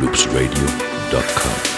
loopsradio.com.